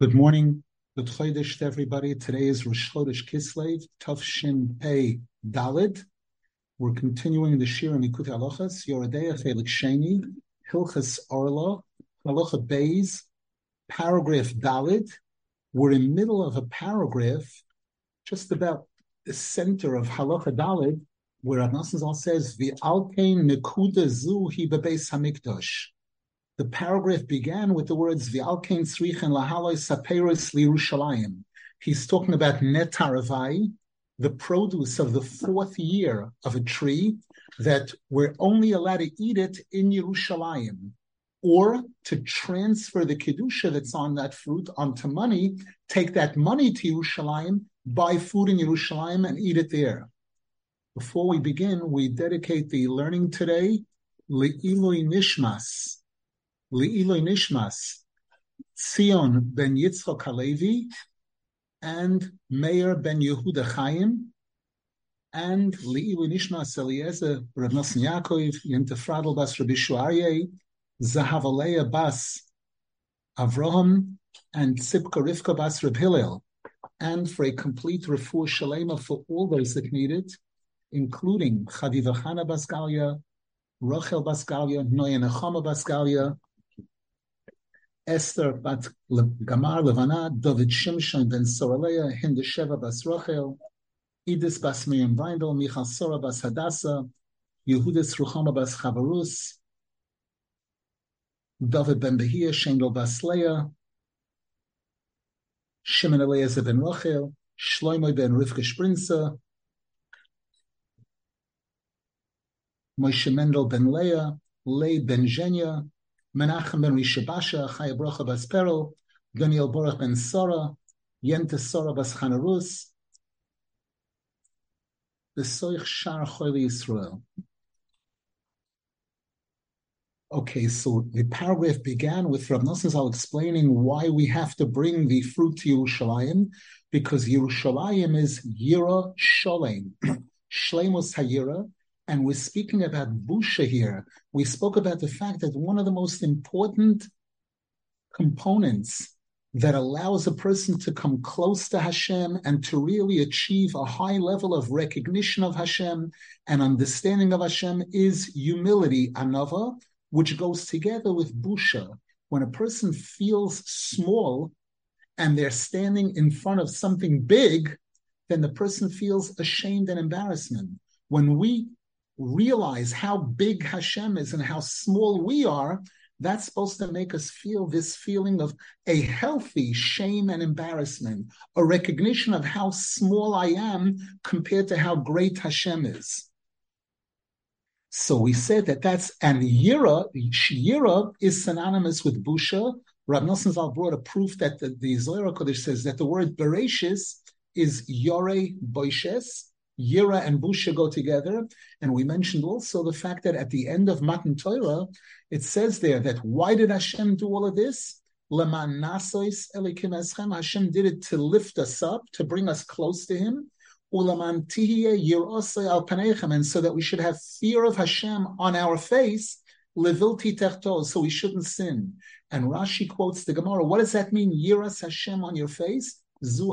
Good morning. Good Chodesh to everybody. Today is Rosh Chodesh Kislev, Tov Shin Pei Dalid. We're continuing the Shir and Ikut Halachas, Yoreh Deah Chelik Sheni, Hilchas Orla, Halacha Beis, paragraph Dalid. We're in middle of a paragraph, just about the center of Halacha Dalid, where Rav says, V'alkein nekuda zu hi bebeis hamikdash. The paragraph began with the words V'alkein tzrichen lahaloi saperos liRushalayim. He's talking about netaravai, the produce of the fourth year of a tree that we're only allowed to eat it in Yerushalayim, or to transfer the kedusha that's on that fruit onto money, take that money to Yerushalayim, buy food in Yerushalayim, and eat it there. Before we begin, we dedicate the learning today Le'ilui Nishmas, Le'iloi Nishmas, Zion ben Yitzchok Halevi, and Meir ben Yehuda Chaim, and Le'iloi Nishmas Eliezer Rav Nosson Yaakov, Yentefradel bas Rabbi Shuarye, Zahavaleya bas Avraham, and Tzipka Rivka bas Reb Hillel, and for a complete refuah shalema for all those that need it, including Chadiva Chana Baskalia, Rachel Baskalia, Noya Nechama Baskalia, Esther bat Gamar Levana, David Shimshon ben Soraleya, Hinda Sheva bas Rachel, Idis bas Miriam Weindel, Michal Sora bas Hadassah, Yehudis Ruchama bas Chavarus, David ben Behia, Shendel bas Leah, Shimon Eliezer ben Rachel, Shloimo ben Rivka Sprinza, Moshe Mendel ben Leah, Lei ben Zhenya, Menachem ben Rishabasha, Chaya Brocha bas Perel, Daniel Borach ben Sora, Yente Sora bas Chanarus, the Soich Shar Choyli Yisrael. Okay, so the paragraph began with Rav Nosson explaining why we have to bring the fruit to Yerushalayim, because Yerushalayim is Yira Sholem, Shlemos Hayira, and we're speaking about Busha here. We spoke about the fact that one of the most important components that allows a person to come close to Hashem and to really achieve a high level of recognition of Hashem and understanding of Hashem is humility, anava, which goes together with busha. When a person feels small and they're standing in front of something big, then the person feels ashamed and embarrassment. When we realize how big Hashem is and how small we are, that's supposed to make us feel this feeling of a healthy shame and embarrassment, a recognition of how small I am compared to how great Hashem is. So we said that that's and Yira, Yira is synonymous with Busha. Rab Nosson Zal brought a proof that the, the Zohar Kodesh says that the word Bereshis is Yore Boishes, Yira and Busha go together. And we mentioned also the fact that at the end of Matan Torah, it says there that why did Hashem do all of this? Hashem did it to lift us up, to bring us close to Him. And so that we should have fear of Hashem on our face. So we shouldn't sin. And Rashi quotes the Gemara. What does that mean? Yiras Hashem on your face. Zu.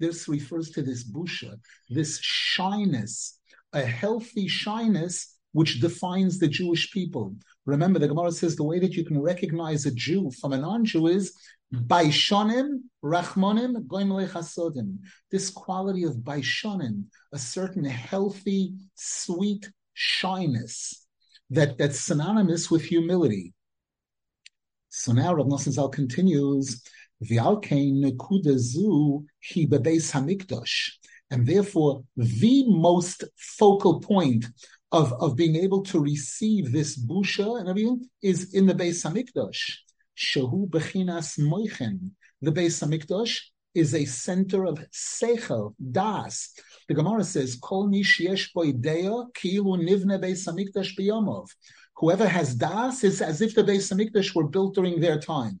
This refers to this busha, this shyness, a healthy shyness which defines the Jewish people. Remember, the Gemara says the way that you can recognize a Jew from a non-Jew is Baishonim, Rachmonim, Goim Chasodim. This quality of Baishonim, a certain healthy, sweet shyness that, that's synonymous with humility. So now Rav Nosson Zal continues and therefore, the most focal point of, of being able to receive this busha and everything is in the Beis Hamikdash. Shehu bechinas moichen. The Beis Hamikdash is a center of seichel, das. The Gemara says, "Kol nish yesh bo kilu nivne Beis Hamikdash biyomov." Whoever has das is as if the Beis Hamikdash were built during their time.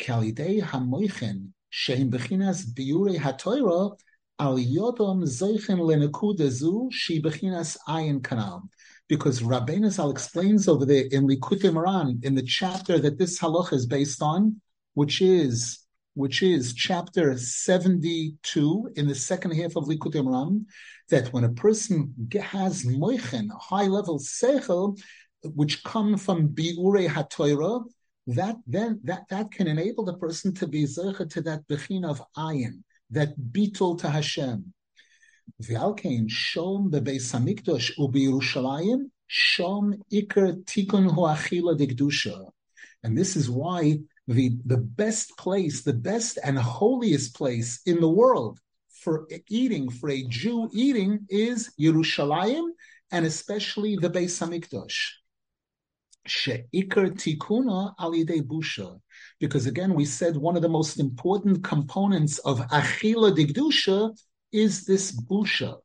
Kalidei hamoichen sheim bechinas biure hatoira al yodom zeichen lenekuda zu she bechinas ayin kanal. Because Rabbeinu Zal explains over there in Likutei Moharan, in the chapter that this halach is based on, which is which is chapter 72 in the second half of Likutei Moharan, that when a person has moichen, high level seichel, which come from biure hatoira, that then that that can enable the person to be zecher to that bechin of ayin, that bitul to Hashem. V'alkein shom bebeis hamikdash ubi Yerushalayim shom iker tikun hu achila dikdusha. And this is why the, the best place, the best and holiest place in the world for eating, for a Jew eating, is Yerushalayim, and especially the Beis Hamikdash She'ikar tikuna alidei busha. Because again, we said one of the most important components of achila digdusha is this busha.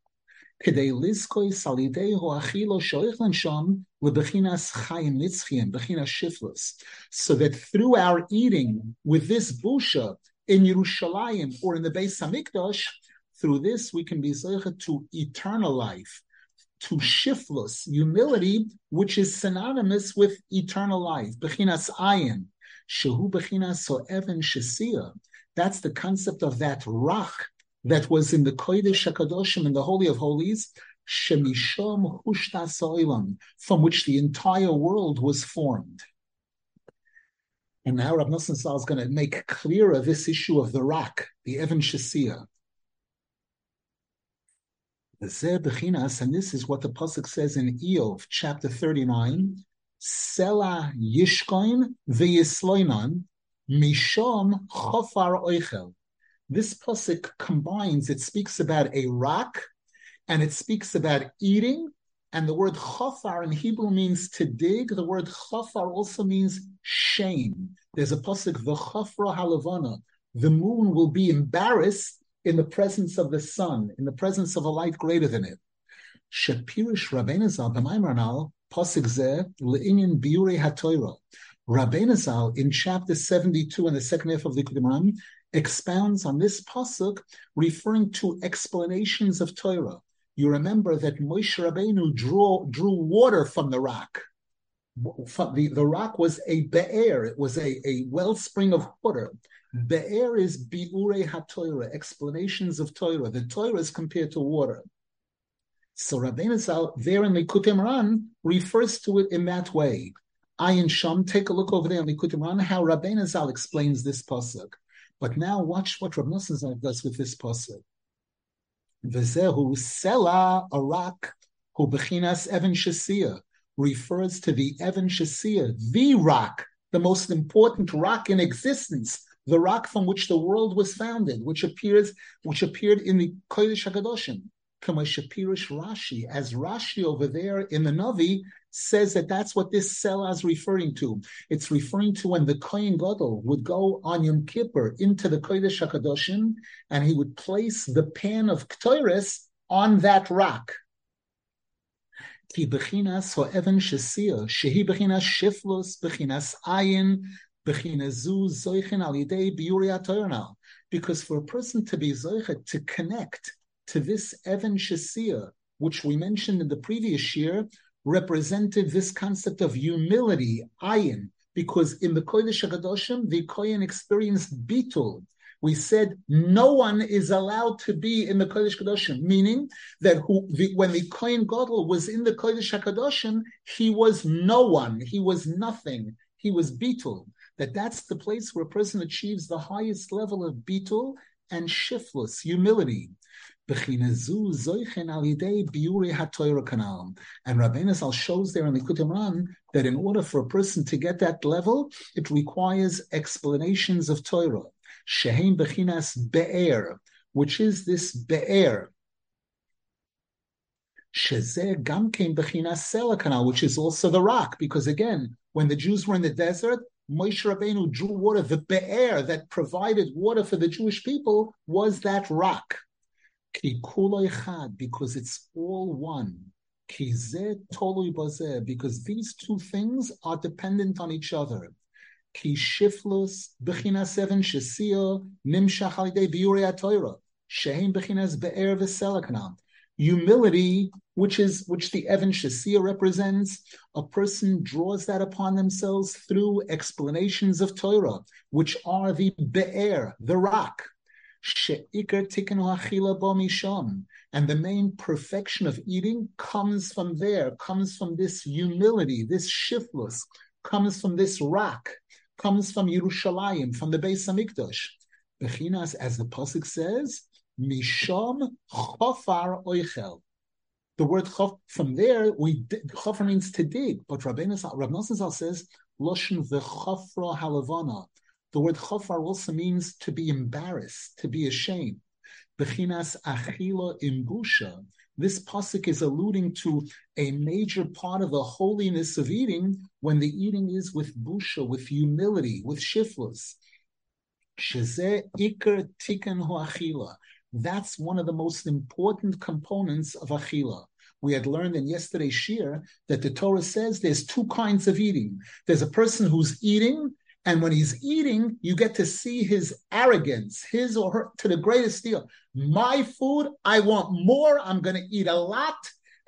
כדי לזכויס על ידי האכילו שויכלן שם לבחינס חיים נצחיים, בחינס shiflus, So that through our eating with this busha in Yerushalayim or in the Beis Hamikdash, through this we can be zeicha to eternal life, to shiflus, humility, which is synonymous with eternal life. Bechinas ayin, shehu bechinas so even shesia. That's the concept of that rach that was in the Kodesh HaKadoshim, in the Holy of Holies, Shemishom Hushtas Oilam, from which the entire world was formed. And now Rav Nosson Sal is going to make clearer this issue of the rock, the Evan Shasia. And this is what the Pasuk says in Eov, chapter 39, Sela Yishkoin v'Yisloinan Mishom Chofar Oichel. This pasuk combines, it speaks about a rock and it speaks about eating. And the word chafar in Hebrew means to dig. The word chafar also means shame. There's a pasuk, the chafra halavana. The moon will be embarrassed in the presence of the sun, in the presence of a light greater than it. Shapirish Rabbeinu Zal b'Maimaranal pasuk zeh le'inyan biure hatoira. Rabbeinu Zal in chapter 72 in the second half of the Quran expounds on this pasuk, referring to explanations of Torah. You remember that Moshe Rabbeinu drew, drew water from the rock. The, the rock was a be'er, it was a, a wellspring of water. Be'er is bi'ure ha-Torah, explanations of Torah. The Torah is compared to water. So Rabbeinu Zal, there in Likutei Moharan, refers to it in that way. Ayin Sham, take a look over there in Likutei Moharan, how Rabbeinu Zal explains this pasuk. But now watch what Rav Nosson does with this pasuk. V'zehu sela arak hu bechinas Evan Shasia refers to the Evan Shasia, the rock, the most important rock in existence, the rock from which the world was founded, which appears, which appeared in the Kodesh Hakadoshim. Shapirish Rashi, as Rashi over there in the Navi says that that's what this Selah is referring to. It's referring to when the Kohen Gadol would go on Yom Kippur into the Kodesh HaKadoshim and he would place the pan of Ktoiris on that rock. Ki bechinas shesia, shehi bechinas bechinas ayin, Because for a person to be zoichet, to connect to this Evan Shasia, which we mentioned in the previous year, represented this concept of humility, ayin, because in the Kodesh HaKadoshim, the Kohen experienced bitul. We said no one is allowed to be in the Kodesh HaKadoshim, meaning that who, the, when the Kohen Gadol was in the Kodesh HaKadoshim, he was no one, he was nothing, he was bitul. That that's the place where a person achieves the highest level of bitul and shiflus, humility. And Rabbeinu Zal shows there in the Kutimran that in order for a person to get that level, it requires explanations of Torah. Bechinas Be'er, which is this Be'er. Shezeh Gamkein Bechinas which is also the rock, because again, when the Jews were in the desert, Moshe Rabbeinu drew water. The Be'er that provided water for the Jewish people was that rock because it's all one. Because these two things are dependent on each other. Humility which is which the Evan Shasia represents. A person draws that upon themselves through explanations of Torah, which are the be'er, the rock. And the main perfection of eating comes from there, comes from this humility, this shiftless, comes from this rock, comes from Yerushalayim, from the Beis Hamikdash. Bechinas, as the pasuk says, Misham chofar oichel. The word chof, from there, we chofar means to dig, but Rabbi Nosson says loshen v'chofra halavana. The word chofar also means to be embarrassed, to be ashamed. Bechinas achila imbusha. This pasuk is alluding to a major part of the holiness of eating when the eating is with busha, with humility, with shiflus. Sheze ikar tikkun achila. That's one of the most important components of achila. We had learned in yesterday's shir that the Torah says there's two kinds of eating. There's a person who's eating, and when he's eating, you get to see his arrogance, his or her, to the greatest deal. My food, I want more. I'm going to eat a lot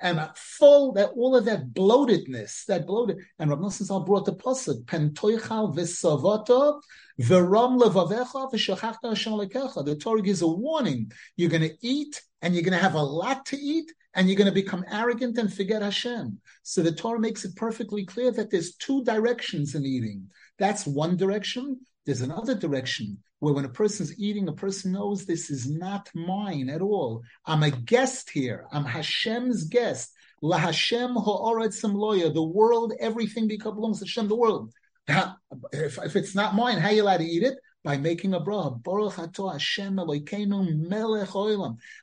and full that all of that bloatedness, that bloated. And Rav Nosson brought the pasuk pentoichal v'savato v'ram levavecha v'shachachta Hashem The Torah gives a warning: you're going to eat and you're going to have a lot to eat, and you're going to become arrogant and forget Hashem. So the Torah makes it perfectly clear that there's two directions in eating. That's one direction. There's another direction where when a person's eating, a person knows this is not mine at all. I'm a guest here. I'm Hashem's guest. La Hashem ha'oretzim loya. The world, everything belongs to Hashem, the world. If, if it's not mine, how are you allowed to eat it? By making a bracha.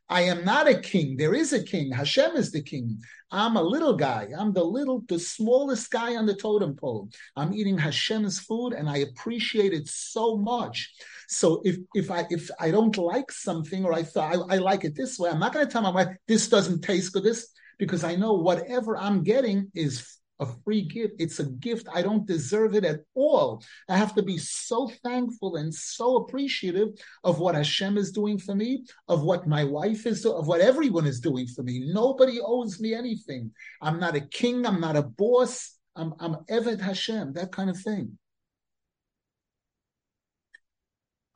I am not a king. There is a king. Hashem is the king. I'm a little guy. I'm the little, the smallest guy on the totem pole. I'm eating Hashem's food, and I appreciate it so much. So if if I if I don't like something or I thought I, I like it this way, I'm not going to tell my wife this doesn't taste good. This because I know whatever I'm getting is a free gift. It's a gift. I don't deserve it at all. I have to be so thankful and so appreciative of what Hashem is doing for me, of what my wife is of what everyone is doing for me. Nobody owes me anything. I'm not a king. I'm not a boss. I'm, I'm Eved Hashem, that kind of thing.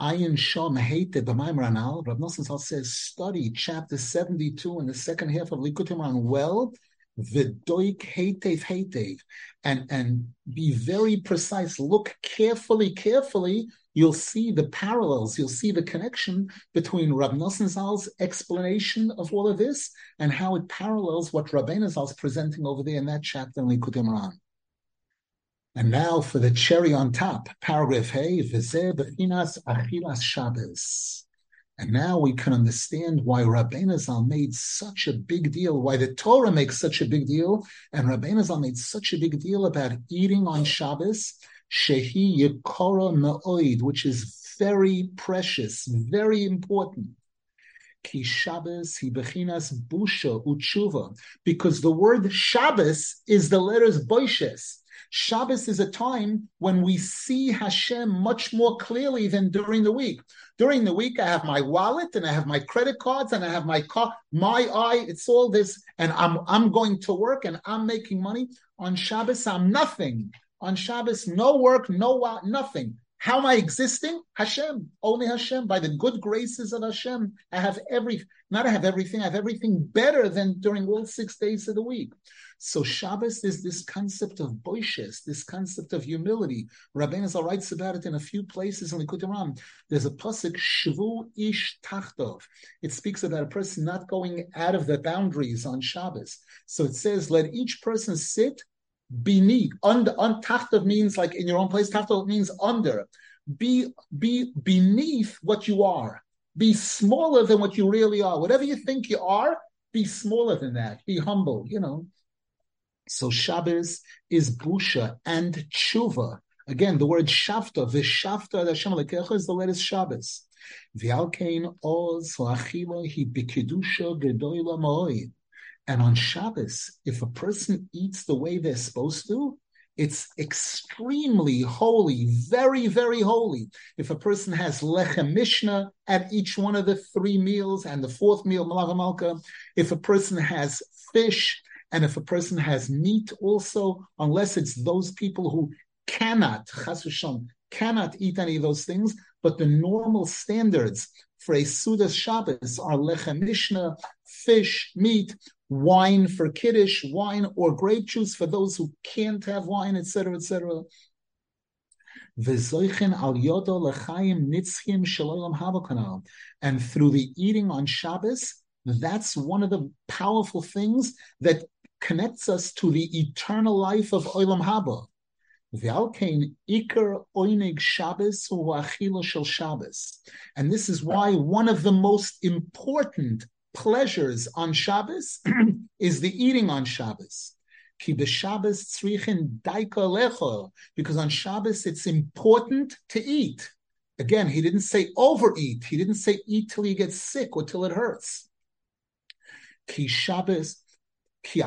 Ayin Shom Heite B'Maim Ranal, Rav Nosson says, study chapter 72 in the second half of Likutei Moharan well V'doik heitev heitev, and and be very precise. Look carefully, carefully. You'll see the parallels. You'll see the connection between Rab Nosson Zal's explanation of all of this and how it parallels what Zal is presenting over there in that chapter in Likutei Moharan. And now for the cherry on top, paragraph Hey, V'zeh Bechinas Achilas Shabbos. And now we can understand why Rabbeinu Zal made such a big deal, why the Torah makes such a big deal, and Rabbeinu Zal made such a big deal about eating on Shabbos, Shehi Yekora Ma'oid, which is very precious, very important. Ki Shabbos hi bechinas busha utshuva, because the word Shabbos is the letters boishes. Shabbos is a time when we see Hashem much more clearly than during the week. During the week, I have my wallet and I have my credit cards and I have my car, my eye. It's all this, and I'm I'm going to work and I'm making money. On Shabbos, I'm nothing. On Shabbos, no work, no nothing. How am I existing? Hashem, only Hashem. By the good graces of Hashem, I have every, not I have everything, I have everything better than during all six days of the week. So Shabbos is this concept of boishes, this concept of humility. Rabbeinu Zal writes about it in a few places in the Kutam. There's a pasuk Shvu Ish Tachtov. It speaks about a person not going out of the boundaries on Shabbos. So it says, "Let each person sit beneath." Under, on Tachtov means like in your own place. Tachtov means under. Be be beneath what you are. Be smaller than what you really are. Whatever you think you are, be smaller than that. Be humble. You know. So Shabbos is busha and tshuva. Again, the word shavta, v'shavta Hashem lekecha is the letters Shabbos. V'alkein oz la'achila hi b'kedusha gedoyla ma'oid. And on Shabbos, if a person eats the way they're supposed to, It's extremely holy, very, very holy. If a person has lechem mishnah at each one of the three meals and the fourth meal, malava malka, if a person has fish, and if a person has meat also, unless it's those people who cannot, chasusham, cannot eat any of those things, but the normal standards for a Sudas Shabbos are lechem mishnah, fish, meat, wine for kiddush, wine or grape juice for those who can't have wine, etc., etc. And through the eating on Shabbos, that's one of the powerful things that connects us to the eternal life of Olam Haba. And this is why one of the most important pleasures on Shabbos is the eating on Shabbos. Because on Shabbos it's important to eat. Again, he didn't say overeat. He didn't say eat till you get sick or till it hurts. Ki Shabbos, because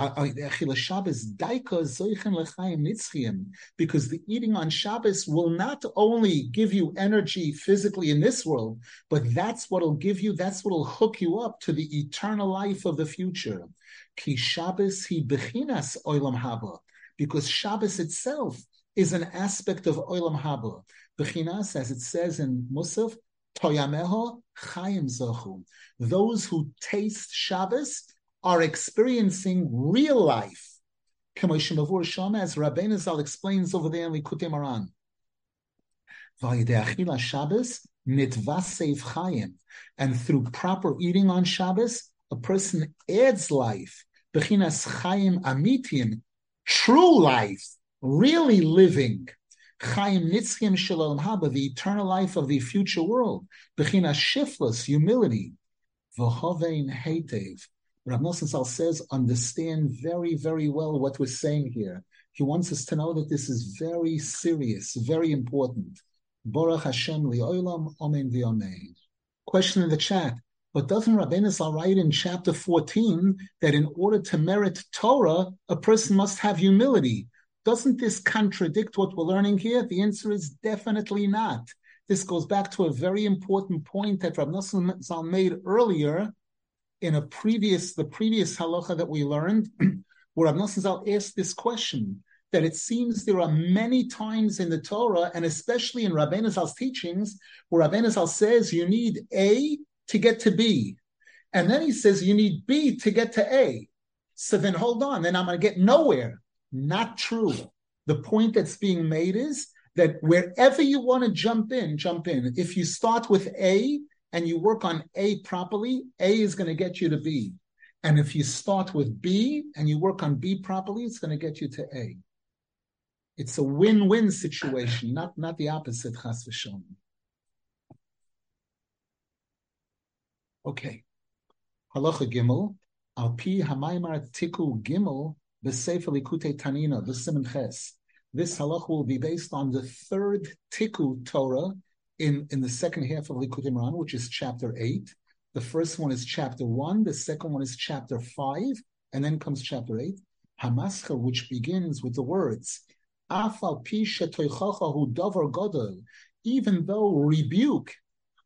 the eating on Shabbos will not only give you energy physically in this world, but that's what'll give you, that's what'll hook you up to the eternal life of the future. Because Shabbos itself is an aspect of oilam haba. Bechinas, as it says in Musaf, toyameho chayim zochu. Those who taste Shabbos are experiencing real life. As Rabbeinu Zal explains over there in Likutei Moharan. And through proper eating on Shabbos, a person adds life. Chayim true life, really living. Chayim shalom haba, the eternal life of the future world. Bechinas shiftless, humility. Rav Nosson says, understand very, very well what we're saying here. He wants us to know that this is very serious, very important. Baruch Hashem li'olam, omen v'yomein. Question in the chat. But doesn't Rabbeinu Zal write in chapter 14 that in order to merit Torah, a person must have humility? Doesn't this contradict what we're learning here? The answer is definitely not. This goes back to a very important point that Nosson Zal made earlier in a previous, the previous halacha that we learned, where Rav Nosson Zal asked this question, that it seems there are many times in the Torah, and especially in Rabbeinu Zal's teachings, where Rabbeinu Zal says you need A to get to B. And then he says you need B to get to A. So then hold on, then I'm going to get nowhere. Not true. The point that's being made is that wherever you want to jump in, jump in. If you start with A, and you work on A properly, A is going to get you to B. And if you start with B and you work on B properly, it's going to get you to A. It's a win-win situation, not, not the opposite, chas v'shalom. Okay. Halacha Gimel, Al Pi Hamaymar Tiku Gimel, the Sefer Likute Tanina, the Simon Ches. This halacha will be based on the third Tiku Torah in, in the second half of Likutei Moharan, which is chapter 8. The first one is chapter 1, the second one is chapter 5, and then comes chapter 8. Hamascha, which begins with the words, Afal davar even though rebuke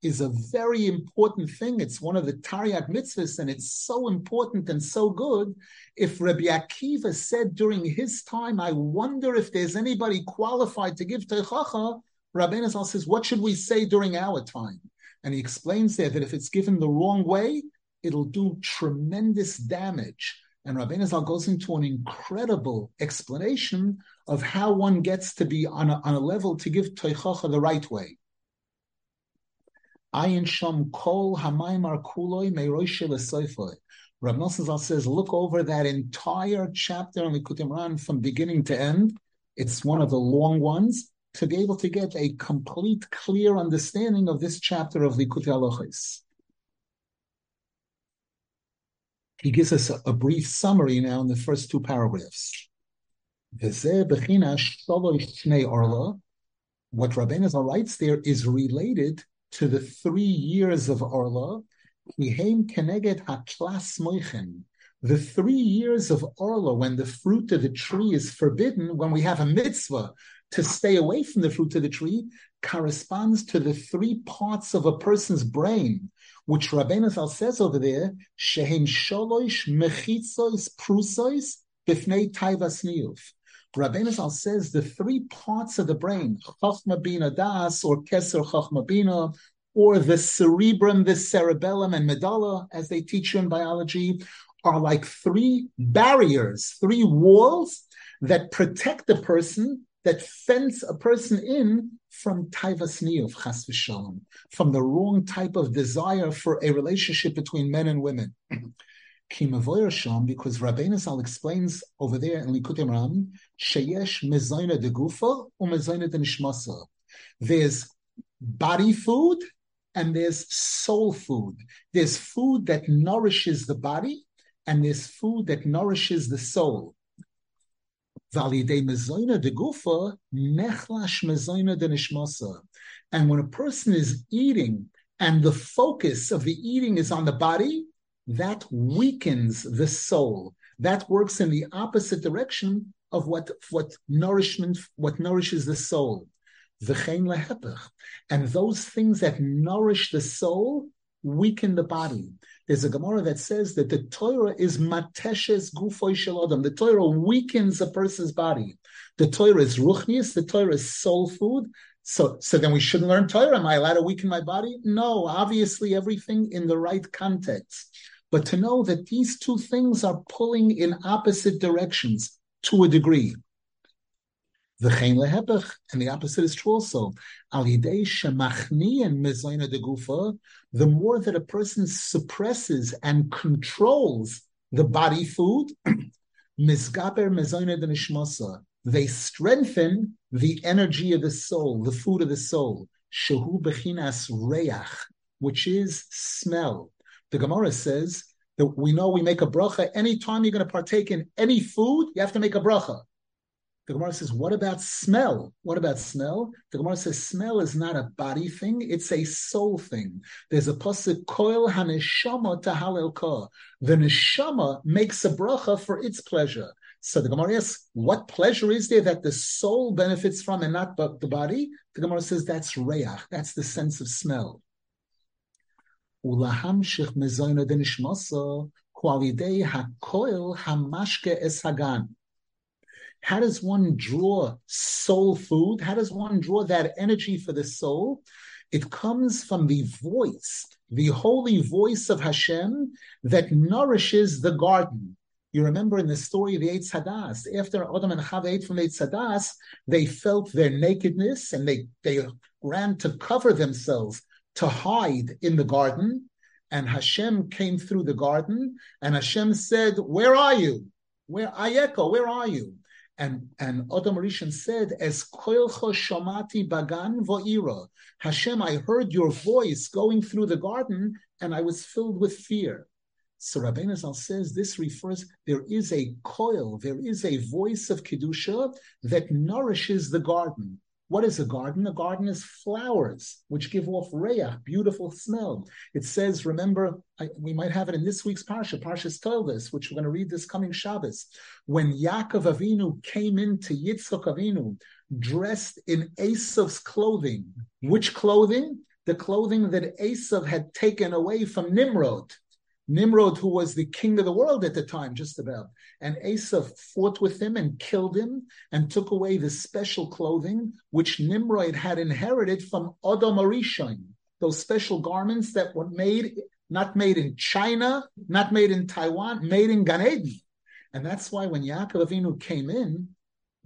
is a very important thing. It's one of the Taryag mitzvahs, and it's so important and so good. If Rabbi Akiva said during his time, I wonder if there's anybody qualified to give Teichacha, Rabbeinu Zal says, what should we say during our time? And he explains there that if it's given the wrong way, it'll do tremendous damage. And Rabbeinu Zal goes into an incredible explanation of how one gets to be on a, on a level to give Toichacha the right way. Ayin Sham Kol Hamaimar Kuloi Meiroishe Lesoifoi. Rav says, look over that entire chapter on the Kutimran from beginning to end. It's one of the long ones to be able to get a complete, clear understanding of this chapter of Likutei Halachos. He gives us a, a, brief summary now in the first two paragraphs. What Rabbeinu writes there is related to the three years of Orla. The three years of Orla, when the fruit of the tree is forbidden, when we have a mitzvah to stay away from the fruit of the tree, corresponds to the three parts of a person's brain, which Rabbeinu Zal says over there, Shehem Sholosh Mechitzois Prusois Bifnei Taivas Niyuf. Rabbeinu Zal says the three parts of the brain, Chachma Bina Das or Keser Chachma Bina, or the cerebrum, the cerebellum, and medulla, as they teach you in biology, are like three barriers, three walls that protect the person, that fence a person in from taivas of chas v'shalom, from the wrong type of desire for a relationship between men and women. Because Rabbeinu Zal explains over there in Likutei Ram, sheyesh mezayna de gufa or. There's body food and there's soul food. There's food that nourishes the body and there's food that nourishes the soul. And when a person is eating and the focus of the eating is on the body, that weakens the soul. That works in the opposite direction of what, what nourishment, what nourishes the soul. And those things that nourish the soul weaken the body. There's a Gemara that says that the Torah is mateshes gufoy shalodam. The Torah weakens a person's body. The Torah is ruchnius. The Torah is soul food. So, so then we shouldn't learn Torah. Am I allowed to weaken my body? No, obviously everything in the right context. But to know that these two things are pulling in opposite directions to a degree. The and the opposite is true also. Al yidei shemachni and mezayna degufa, The more that a person suppresses and controls the body food, they strengthen the energy of the soul, the food of the soul, shehu bechinas reach, which is smell. The Gemara says that we know we make a bracha anytime you're going to partake in any food, you have to make a bracha. The Gemara says, what about smell? What about smell? The Gemara says, smell is not a body thing, it's a soul thing. There's a pasuk, koil haneshama tahalel ka. The neshama makes a bracha for its pleasure. So the Gemara asks, what pleasure is there that the soul benefits from and not the body? The Gemara says, that's reach, that's the sense of smell. Mezoyna denishmasa, qualidei hakoil hamashke es hagan. How does one draw soul food? How does one draw that energy for the soul? It comes from the voice, the holy voice of Hashem that nourishes the garden. You remember in the story of the Eitz Hadas, after Adam and Chava ate from the Eitz Hadas, they felt their nakedness and they, they ran to cover themselves, to hide in the garden. And Hashem came through the garden, and Hashem said, Where are you? Where Ayeko, where are you? And and Adam Rishon said, "As koilcho shamati bagan vo'ira." Hashem, I heard your voice going through the garden, and I was filled with fear. So Rabbeinu Zal says this refers. There is a coil, there is a voice of kedusha that nourishes the garden. What is a garden? A garden is flowers, which give off reyah, beautiful smell. It says, remember, I, we might have it in this week's parsha, Parshas Toldus, which we're going to read this coming Shabbos. When Yaakov Avinu came into Yitzchok Avinu, dressed in Esav's clothing. Which clothing? The clothing that Esav had taken away from Nimrod. Nimrod, who was the king of the world at the time, just about. And Asa fought with him and killed him and took away the special clothing which Nimrod had inherited from Adam Arishon, those special garments that were made, not made in China, not made in Taiwan, made in Gan Eden. And that's why when Yaakov Avinu came in,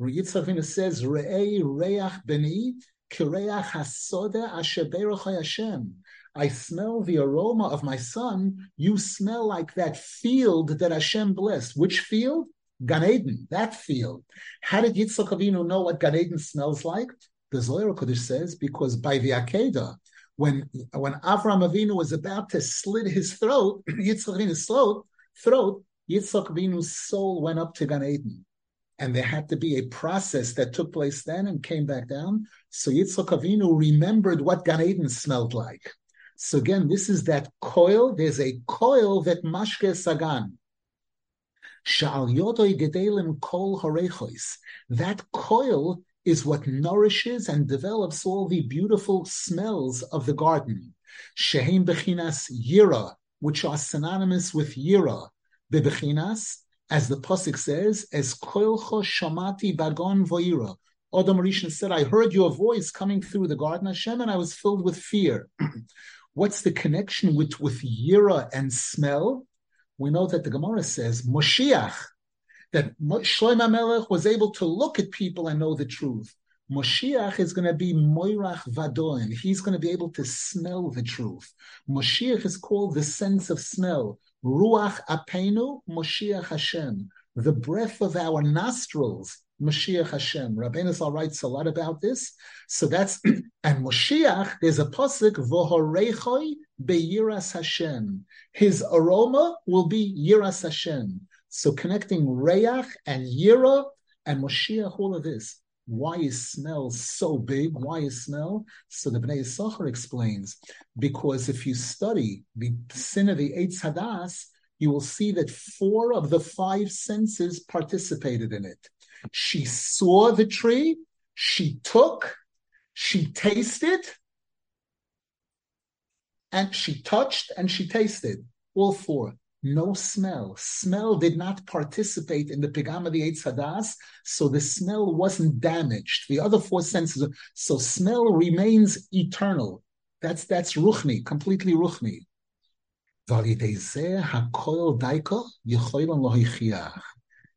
Yitzchak Avinu says, Re'ei reach beni, kireach hasoda asher Hashem. I smell the aroma of my son. You smell like that field that Hashem blessed. Which field? Gan Eden, that field. How did Yitzchak Avinu know what Gan Eden smells like? The Zohar Kodesh says, because by the Akedah, when, when Avram Avinu was about to slit his throat, Yitzchak Avinu's throat, throat, Yitzchak Avinu's soul went up to Gan Eden. And there had to be a process that took place then and came back down. So Yitzchak Avinu remembered what Gan Eden smelled like. So again, this is that coil. There's a coil that mashke sagan. That coil is what nourishes and develops all the beautiful smells of the garden. Shehem bechinas yira, which are synonymous with yira. Bebechinas, as the pasuk says, as koilcho shamati bagon voira. Adam Rishon said, I heard your voice coming through the garden Hashem, and I was filled with fear. What's the connection with, with yira and smell? We know that the Gemara says, Moshiach, that Shlomo Melech was able to look at people and know the truth. Moshiach is going to be Moirach Vadoin. He's going to be able to smell the truth. Moshiach is called the sense of smell. Ruach Apenu, Moshiach Hashem. The breath of our nostrils Mashiach Hashem. Rabbeinu Zal writes a lot about this. So that's and Mashiach. There's a pasuk v'horechoi beyiras Hashem. His aroma will be yiras Hashem. So connecting Reach and Yira and Mashiach, all of this. Why is smell so big? Why is smell? So the Bnei Yisachar explains because if you study the sin of the Eitz Hadas, you will see that four of the five senses participated in it. She saw the tree, she took, she tasted, and she touched and she tasted. All four. No smell. Smell did not participate in the pigama the Eitz Hadas, so the smell wasn't damaged. The other four senses, so smell remains eternal. That's that's ruchni, completely ruchni.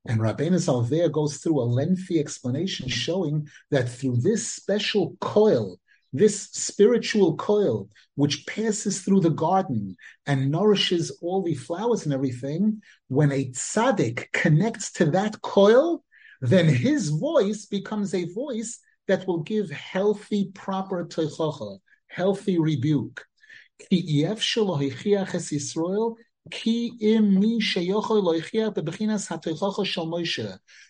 And Rabbeinu Salvea goes through a lengthy explanation showing that through this special coil, this spiritual coil, which passes through the garden and nourishes all the flowers and everything, when a tzaddik connects to that coil, then his voice becomes a voice that will give healthy, proper teichacha, healthy rebuke.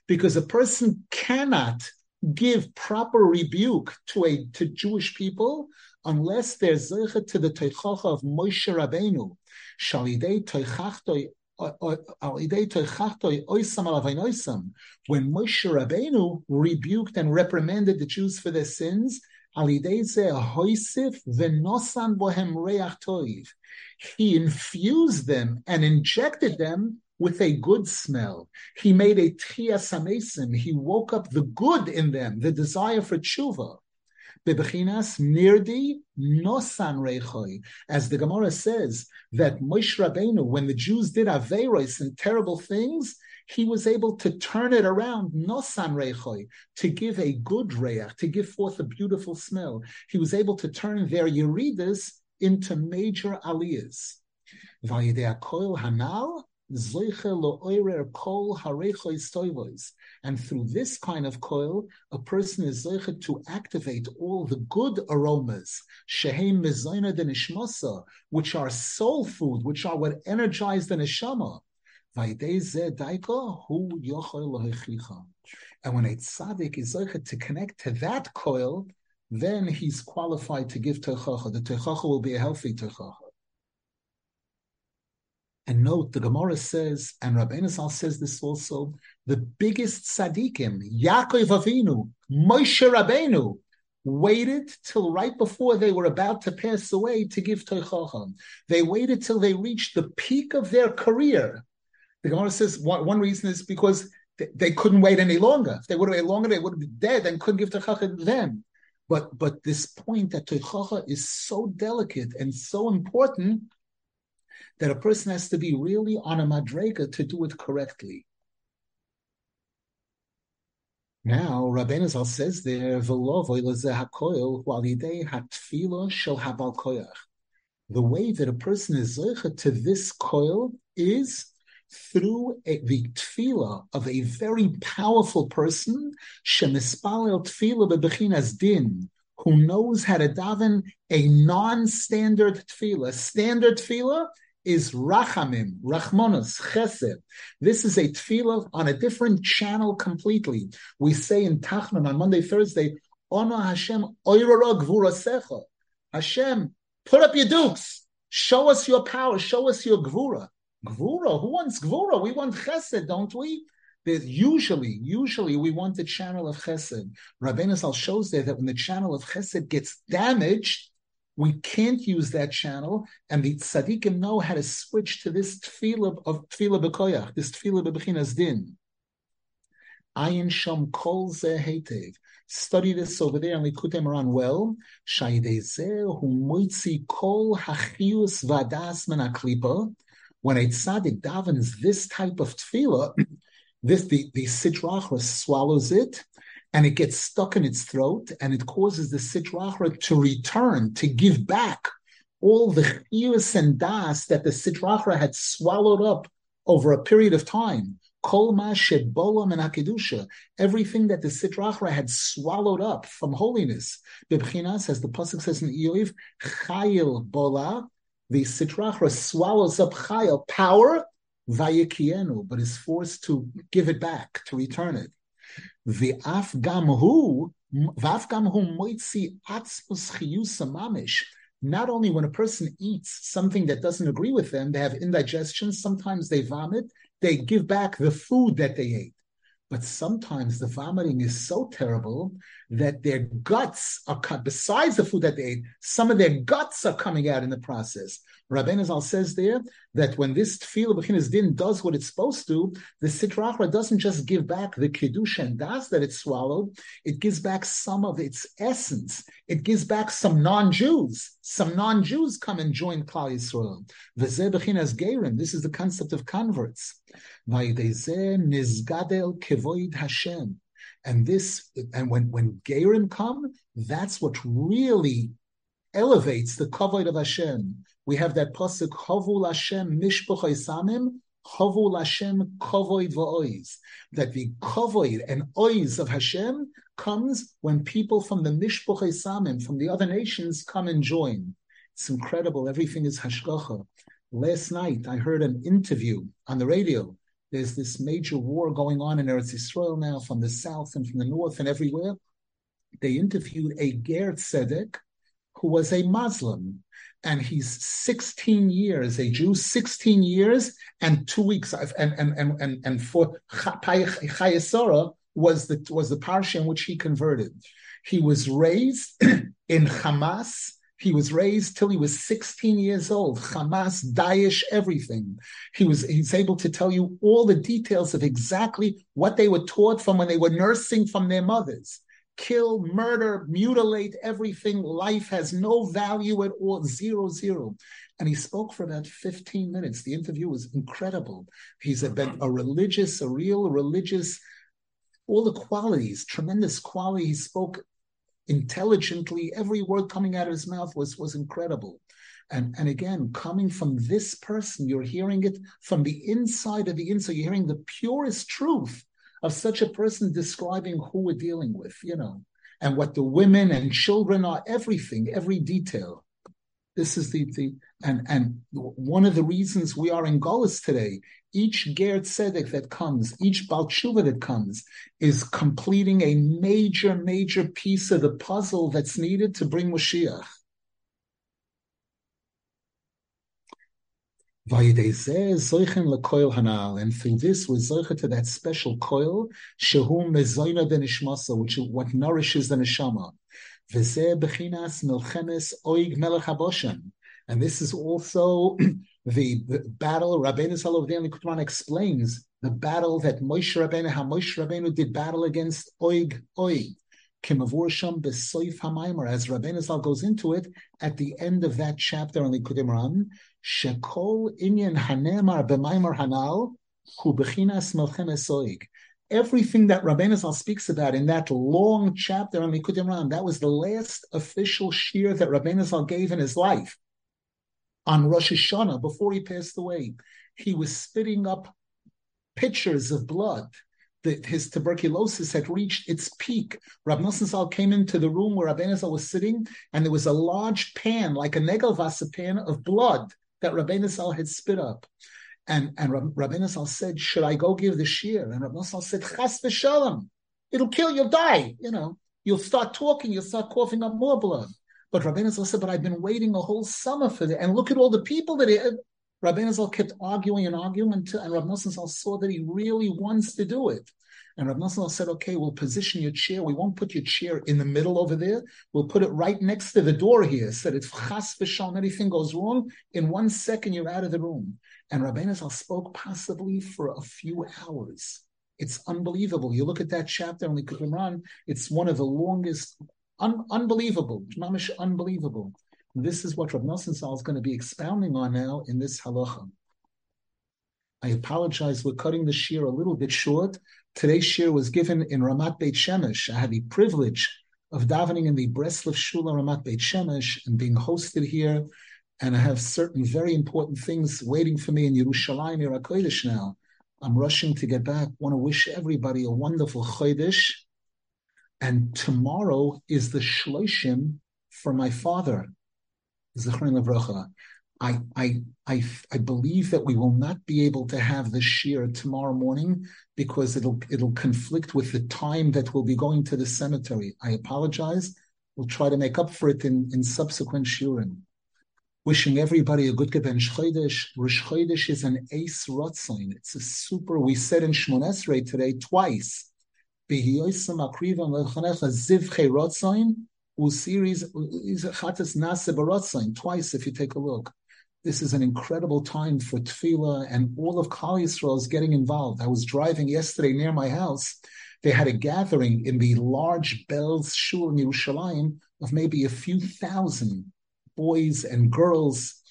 Because a person cannot give proper rebuke to a to Jewish people unless they're zeichet to the teichacha of Moshe Rabbeinu. When Moshe Rabbeinu rebuked and reprimanded the Jews for their sins, he infused them and injected them with a good smell. He made a tchias He woke up the good in them, the desire for tshuva. Bebechinas nirdi nosan reichoi. As the Gemara says, that Moshe Rabbeinu, when the Jews did averos and terrible things, he was able to turn it around, nosan reichoi, to give a good reach, to give forth a beautiful smell. He was able to turn their yeridas into major aliyahs. hanal, and through this kind of coil, a person is zeicha to activate all the good aromas, shehem mezayna which are soul food, which are what energize the neshama. And when a tzaddik is to connect to that coil, then he's qualified to give techacha. The techacha will be a healthy techacha. And note, the Gemara says, and Rabbi Nasal says this also, the biggest tzaddikim, Yaakov Avinu, Moshe Rabbeinu, waited till right before they were about to pass away to give Teichacham. They waited till they reached the peak of their career the Gemara says one, one reason is because they, they, couldn't wait any longer. If they would have waited longer, they would have been dead and couldn't give Techacha to them. But but this point that Techacha is so delicate and so important that a person has to be really on a madrega to do it correctly. Now, Rabbeinu Zal says there, The way that a person is to this coil is through a, the tefillah of a very powerful person, shemispalel tefillah bebechinas din, who knows how to daven a non-standard tefillah. Standard tefillah is rachamim, rachmonos, chesed. This is a tefillah on a different channel completely. We say in Tachnon on Monday, Thursday, Ono Hashem oirara gvura Hashem, put up your dukes. Show us your power. Show us your gvura. Gvura, who wants Gvura? We want Chesed, don't we? There's usually, usually we want the channel of Chesed. Rabbeinu Zal shows there that when the channel of Chesed gets damaged, we can't use that channel, and the tzaddikim know how to switch to this tefillah of tefillah b'koyach, this tefillah b'bechinas din. Ayin sham kol hetev. Study this over there in Likutei Moharan well. Shaydezeh hu moitzi kol hachius vadas men When a tzaddik davens this type of tefillah, this the the swallows it and it gets stuck in its throat and it causes the sidrachra to return to give back all the chiyus and das that the sidrachra had swallowed up over a period of time. Kol ma shebolam and akedusha, everything that the sidrachra had swallowed up from holiness. Bibchinas, as the pasuk says in Eiv, chayil bola, the sidrachra swallows up chayil power vayikienu, but is forced to give it back, to return it. The afgamhu, vafgamhu moitzi atzmus chiyusa mamish. Not only when a person eats something that doesn't agree with them, they have indigestion, sometimes they vomit, they give back the food that they ate. But sometimes the vomiting is so terrible that their guts are cut. Besides the food that they ate, some of their guts are coming out in the process. Rabbeinu Zal says there that when this tefillah b'chinas din does what it's supposed to, the sitrachra doesn't just give back the kiddush and das that it swallowed; it gives back some of its essence. It gives back some non-Jews. Some non-Jews come and join Klal Yisrael. V'zeh b'chinas gerim. This is the concept of converts. nizgadel kevoid Hashem. And this, and when when gerim come, that's what really elevates the kavod of Hashem. We have that pasuk Havu Hashem Mishpuchay Samim Havu Hashem Kavoid Va'oiz. That the kavoid and oiz of Hashem comes when people from the Mishpuchay Samim, from the other nations, come and join. It's incredible. Everything is hashgacha. Last night, I heard an interview on the radio. There's this major war going on in Eretz Yisrael now, from the south and from the north and everywhere. They interviewed a Ger Tzedek, who was a Muslim, and he's 16 years, a Jew, 16 years and two weeks, and and and and, and for Chayesora was the was the parsha in which he converted. He was raised in Hamas. He was raised till he was 16 years old. Hamas, Daesh, everything. He was he's able to tell you all the details of exactly what they were taught from when they were nursing from their mothers kill, murder, mutilate everything. Life has no value at all, zero, zero. And he spoke for about 15 minutes. The interview was incredible. He's been a religious, a real religious, all the qualities, tremendous quality. He spoke intelligently. Every word coming out of his mouth was, was incredible. And, and again, coming from this person, you're hearing it from the inside of the inside. You're hearing the purest truth of such a person describing who we're dealing with, you know, and what the women and children are, everything, every detail. This is the, the and and one of the reasons we are in Golis today. Each Ger Tzedek that comes, each Balchuva that comes, is completing a major, major piece of the puzzle that's needed to bring Mashiach. And through this zoicha to that special coil, which is what nourishes the neshama. And this is also the, battle, Rabbeinu Salovdin Kutman explains the battle that Moshe Rabbeinu, how Moshe Rabbeinu did battle against Oig Oig. Kimavursham besoif hamaymer, as Rabbeinu Zal goes into it at the end of that chapter on Likutei Moharan, shekol inyan hanemar b'maymer hanal hu bechinas melchem esoig. Everything that Rabbeinu Zal speaks about in that long chapter on Likutei Moharan, that was the last official shiur that Rabbeinu Zal gave in his life on Rosh Hashanah before he passed away. He was spitting up pitchers of blood that his tuberculosis had reached its peak. Rab Nosson Zal came into the room where Rabbeinu Zal was sitting, and there was a large pan, like a negelvasa pan of blood that Rabbeinu Zal had spit up. And, and Rabbeinu Zal said, should I go give the shiur? And Rabbeinu Zal said, chas v'shalom. It'll kill, you'll die. You know, you'll start talking, you'll start coughing up more blood. But Rabbeinu Zal said, but I've been waiting a whole summer for that. And look at all the people that, it, uh, Rabbeinu Zal kept arguing and arguing until, and Rabbi Nosson saw that he really wants to do it. And Rabbi Nosson said, okay, we'll position your chair. We won't put your chair in the middle over there. We'll put it right next to the door here. Said if chas v'shalom, anything goes wrong, in one second you're out of the room. And Rabbi Zal spoke possibly for a few hours. It's unbelievable. You look at that chapter on the Moharan, it's one of the longest, un- unbelievable, mamish unbelievable. This is what Rabbi Nosson Zal is going to be expounding on now in this halacha. I apologize, we're cutting the shiur a little bit short. Today's shiur was given in Ramat Beit Shemesh. I had the privilege of davening in the Breslov Shula Ramat Beit Shemesh and being hosted here. And I have certain very important things waiting for me in Yerushalayim, Yerakodesh now. I'm rushing to get back. Want to wish everybody a wonderful Chodesh. And tomorrow is the Shloshim for my father, Zichron Levracha. I, I, I, I believe that we will not be able to have the shiur tomorrow morning because it'll it'll conflict with the time that we'll be going to the cemetery. I apologize. We'll try to make up for it in, in subsequent shiurim. Wishing everybody a good Geben Chodesh. Rosh Chodesh is an ace rotzain. It's a super. We said in Shmonesrei today twice. Behiyosim akrivam lechanecha zivche rotzain. Usiris is chatas nase barotzain. Twice, if you take a look. This is an incredible time for tefillah, and all of Klal Yisrael is getting involved. I was driving yesterday near my house. They had a gathering in the large Belz Shul in Yerushalayim of maybe a few thousand boys and girls,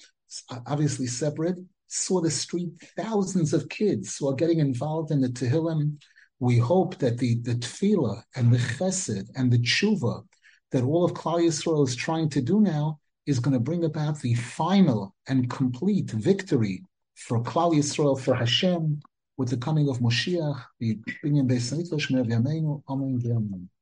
obviously separate. Saw the street, thousands of kids who are getting involved in the Tehillim. We hope that the, the tefillah and the chesed and the tshuva that all of Klal Yisrael is trying to do now is going to bring about the final and complete victory for Klal Yisrael, for Hashem, with the coming of Moshiach, the Binyan Beis Hamikdash, Amen, Amen.